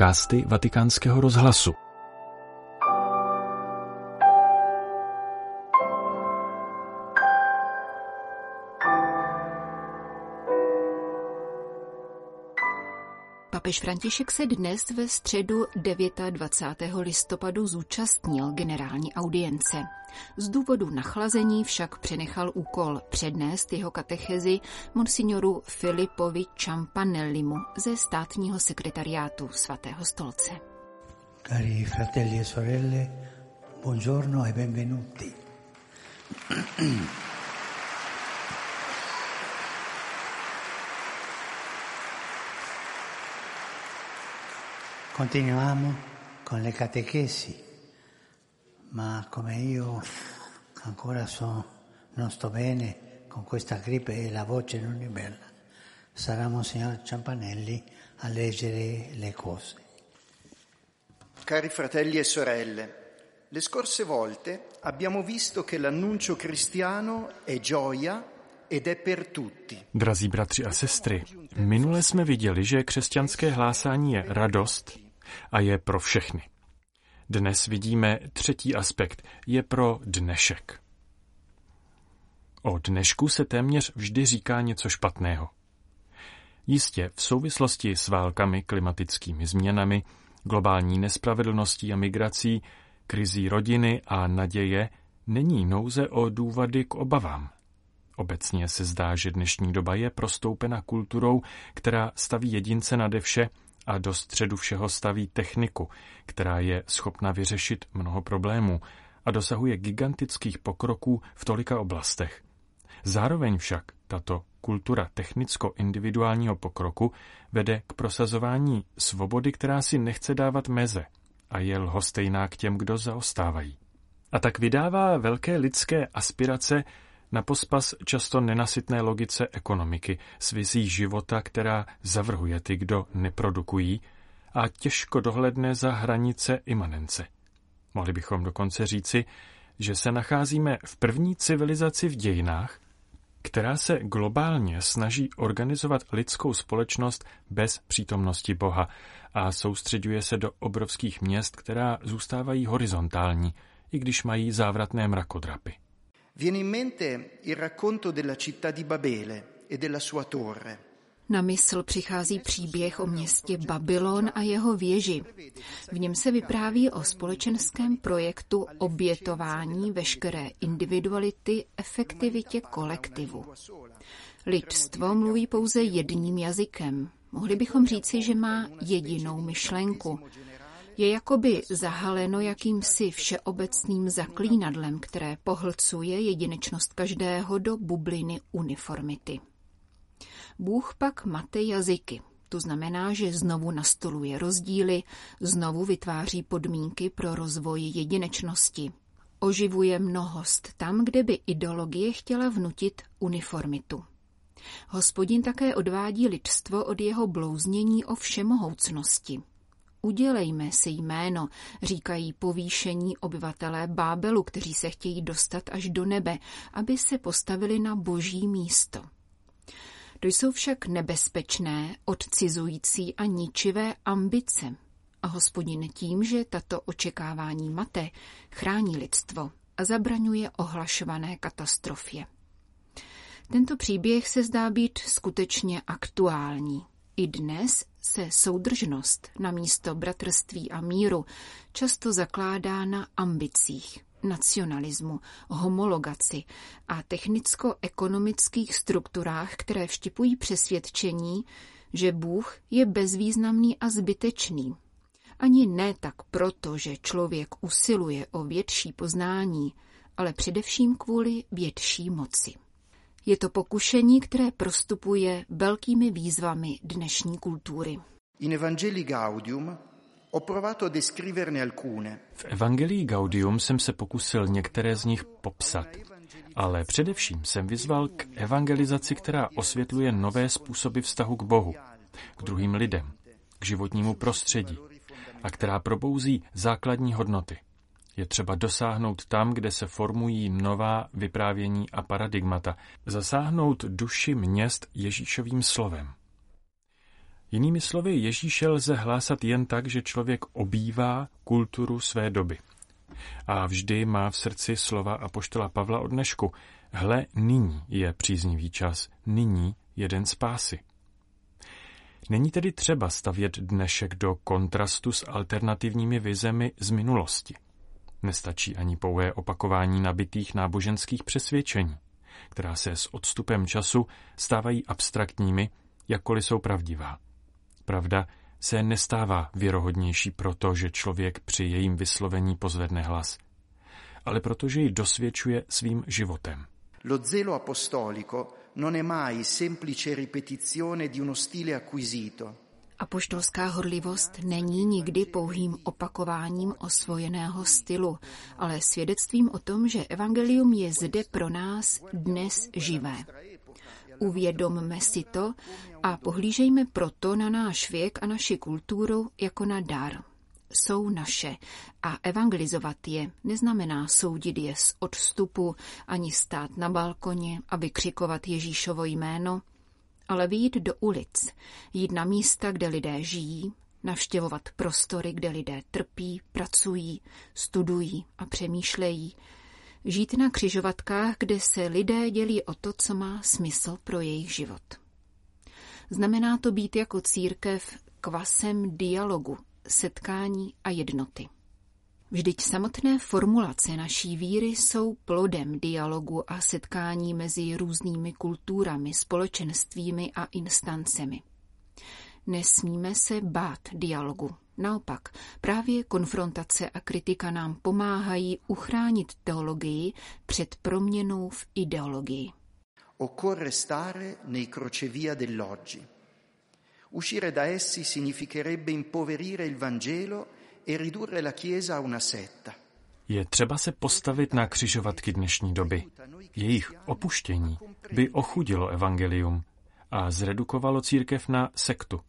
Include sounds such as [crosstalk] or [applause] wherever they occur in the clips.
podcasty Vatikánského rozhlasu. Papež František se dnes ve středu 29. listopadu zúčastnil generální audience. Z důvodu nachlazení však přenechal úkol přednést jeho katechezi monsignoru Filipovi Čampanellimu ze státního sekretariátu svatého stolce. Cari fratelli e sorelle, buongiorno e benvenuti. [clears throat] Continuiamo con le catechesi, ma come io ancora so, non sto bene con questa gripe e la voce non è bella, sarà Monsignor Ciampanelli a leggere le cose. Cari fratelli e sorelle, le scorse volte abbiamo visto che l'annuncio cristiano è gioia ed è per tutti. Drazí bratři a sestry, minule jsme viděli, že křesťanské hlásání je radost a je pro všechny. Dnes vidíme třetí aspekt, je pro dnešek. O dnešku se téměř vždy říká něco špatného. Jistě v souvislosti s válkami, klimatickými změnami, globální nespravedlností a migrací, krizí rodiny a naděje není nouze o důvody k obavám. Obecně se zdá, že dnešní doba je prostoupena kulturou, která staví jedince nade vše a do středu všeho staví techniku, která je schopna vyřešit mnoho problémů a dosahuje gigantických pokroků v tolika oblastech. Zároveň však tato kultura technicko-individuálního pokroku vede k prosazování svobody, která si nechce dávat meze a je lhostejná k těm, kdo zaostávají. A tak vydává velké lidské aspirace na pospas často nenasytné logice ekonomiky s vizí života, která zavrhuje ty, kdo neprodukují a těžko dohledne za hranice imanence. Mohli bychom dokonce říci, že se nacházíme v první civilizaci v dějinách, která se globálně snaží organizovat lidskou společnost bez přítomnosti Boha a soustředuje se do obrovských měst, která zůstávají horizontální, i když mají závratné mrakodrapy. Viene in mente il racconto della città di Babele e della sua torre. Na mysl přichází příběh o městě Babylon a jeho věži. V něm se vypráví o společenském projektu obětování veškeré individuality efektivitě kolektivu. Lidstvo mluví pouze jedním jazykem. Mohli bychom říci, že má jedinou myšlenku je jakoby zahaleno jakýmsi všeobecným zaklínadlem, které pohlcuje jedinečnost každého do bubliny uniformity. Bůh pak mate jazyky. To znamená, že znovu nastoluje rozdíly, znovu vytváří podmínky pro rozvoj jedinečnosti. Oživuje mnohost tam, kde by ideologie chtěla vnutit uniformitu. Hospodin také odvádí lidstvo od jeho blouznění o všemohoucnosti. Udělejme si jméno, říkají povýšení obyvatelé Bábelu, kteří se chtějí dostat až do nebe, aby se postavili na boží místo. To jsou však nebezpečné, odcizující a ničivé ambice. A hospodin tím, že tato očekávání mate, chrání lidstvo a zabraňuje ohlašované katastrofě. Tento příběh se zdá být skutečně aktuální. I dnes se soudržnost na místo bratrství a míru často zakládá na ambicích, nacionalismu, homologaci a technicko-ekonomických strukturách, které vštipují přesvědčení, že Bůh je bezvýznamný a zbytečný. Ani ne tak proto, že člověk usiluje o větší poznání, ale především kvůli větší moci. Je to pokušení, které prostupuje velkými výzvami dnešní kultury. In Evangelii Gaudium ho provato a descriverne alcune. V Evangelii Gaudium jsem se pokusil některé z nich popsat, ale především jsem vyzval k evangelizaci, která osvětluje nové způsoby vztahu k Bohu, k druhým lidem, k životnímu prostředí a která probouzí základní hodnoty – je třeba dosáhnout tam, kde se formují nová vyprávění a paradigmata, zasáhnout duši měst Ježíšovým slovem. Jinými slovy, Ježíše lze hlásat jen tak, že člověk obývá kulturu své doby. A vždy má v srdci slova apoštola Pavla od dnešku. Hle, nyní je příznivý čas, nyní jeden spásy. Není tedy třeba stavět dnešek do kontrastu s alternativními vizemi z minulosti. Nestačí ani pouhé opakování nabitých náboženských přesvědčení, která se s odstupem času stávají abstraktními, jakkoliv jsou pravdivá. Pravda se nestává věrohodnější proto, že člověk při jejím vyslovení pozvedne hlas, ale protože ji dosvědčuje svým životem. Lo zelo apostolico non è mai semplice ripetizione di uno stile acquisito. Apoštolská horlivost není nikdy pouhým opakováním osvojeného stylu, ale svědectvím o tom, že evangelium je zde pro nás dnes živé. Uvědomme si to a pohlížejme proto na náš věk a naši kulturu jako na dar. Jsou naše a evangelizovat je neznamená soudit je z odstupu ani stát na balkoně a vykřikovat Ježíšovo jméno, ale vyjít do ulic, jít na místa, kde lidé žijí, navštěvovat prostory, kde lidé trpí, pracují, studují a přemýšlejí, žít na křižovatkách, kde se lidé dělí o to, co má smysl pro jejich život. Znamená to být jako církev kvasem dialogu, setkání a jednoty. Vždyť samotné formulace naší víry jsou plodem dialogu a setkání mezi různými kulturami, společenstvími a instancemi. Nesmíme se bát dialogu. Naopak, právě konfrontace a kritika nám pomáhají uchránit teologii před proměnou v ideologii. Occorre stare nei crocevia dell'oggi. Uscire da essi significherebbe impoverire il Vangelo e. Je třeba se postavit na křižovatky dnešní doby. Jejich opuštění by ochudilo evangelium a zredukovalo církev na sektu.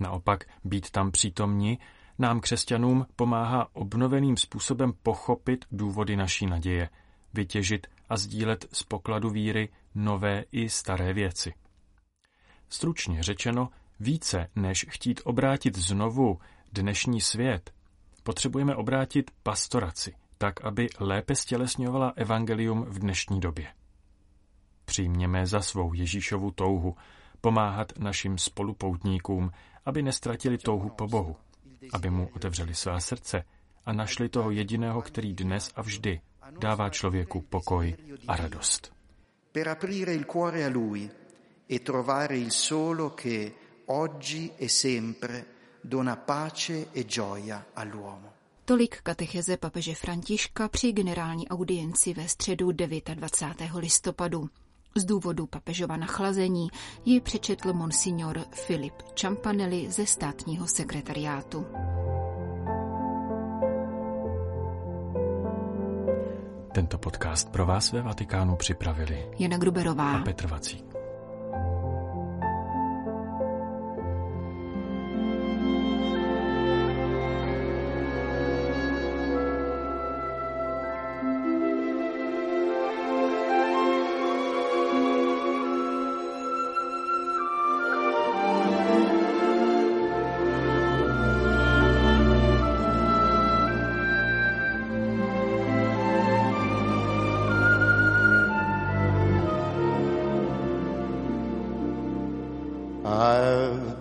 Naopak být tam přítomni nám křesťanům pomáhá obnoveným způsobem pochopit důvody naší naděje, vytěžit a sdílet z pokladu víry nové i staré věci. Stručně řečeno, více než chtít obrátit znovu dnešní svět, potřebujeme obrátit pastoraci, tak aby lépe stělesňovala evangelium v dnešní době. Přijměme za svou Ježíšovu touhu pomáhat našim spolupoutníkům, aby nestratili touhu po Bohu, aby mu otevřeli svá srdce a našli toho jediného, který dnes a vždy dává člověku pokoj a radost. Per aprire il cuore a lui e trovare il solo che oggi e sempre dona pace e gioia all'uomo. Tolik katecheze papeže Františka při generální audienci ve středu 29. listopadu. Z důvodu papežova nachlazení ji přečetl monsignor Filip Čampanelli ze státního sekretariátu. Tento podcast pro vás ve Vatikánu připravili Jana Gruberová a Petr Vacík.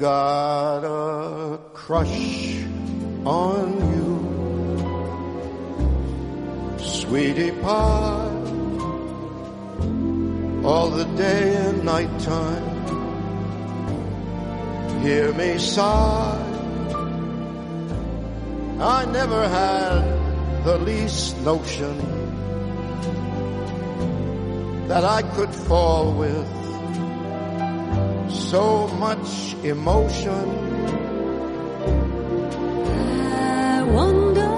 Got a crush on you, sweetie pie, all the day and night time. Hear me sigh. I never had the least notion that I could fall with so much emotion. I wonder,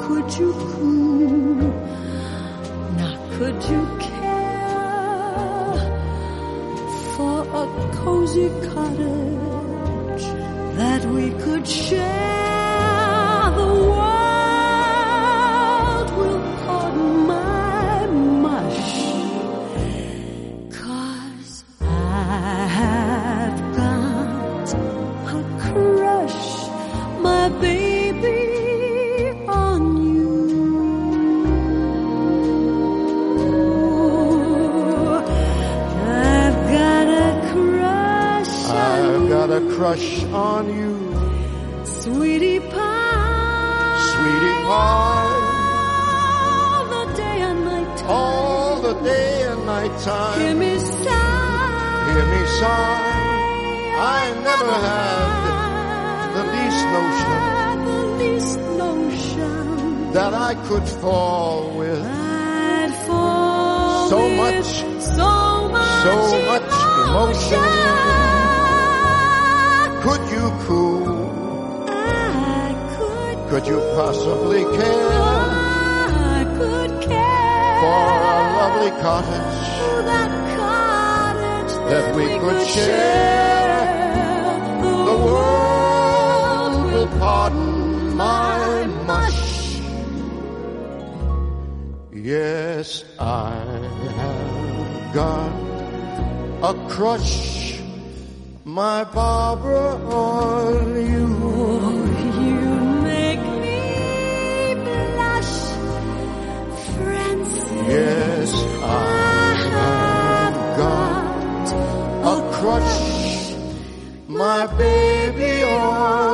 could you on you, Sweetie pie. sweetie pie. All the day and night time. All the day and night Hear me sigh. hear me sigh. I never had the least notion the least notion that I could fall with fall So with much, so much, so much emotion. Could you could, you possibly care I could care for a lovely cottage that cottage that we could share? The world will pardon my mush. Yes, I have got a crush, my Barbara, on you. Yes, I have got a crush, my baby on.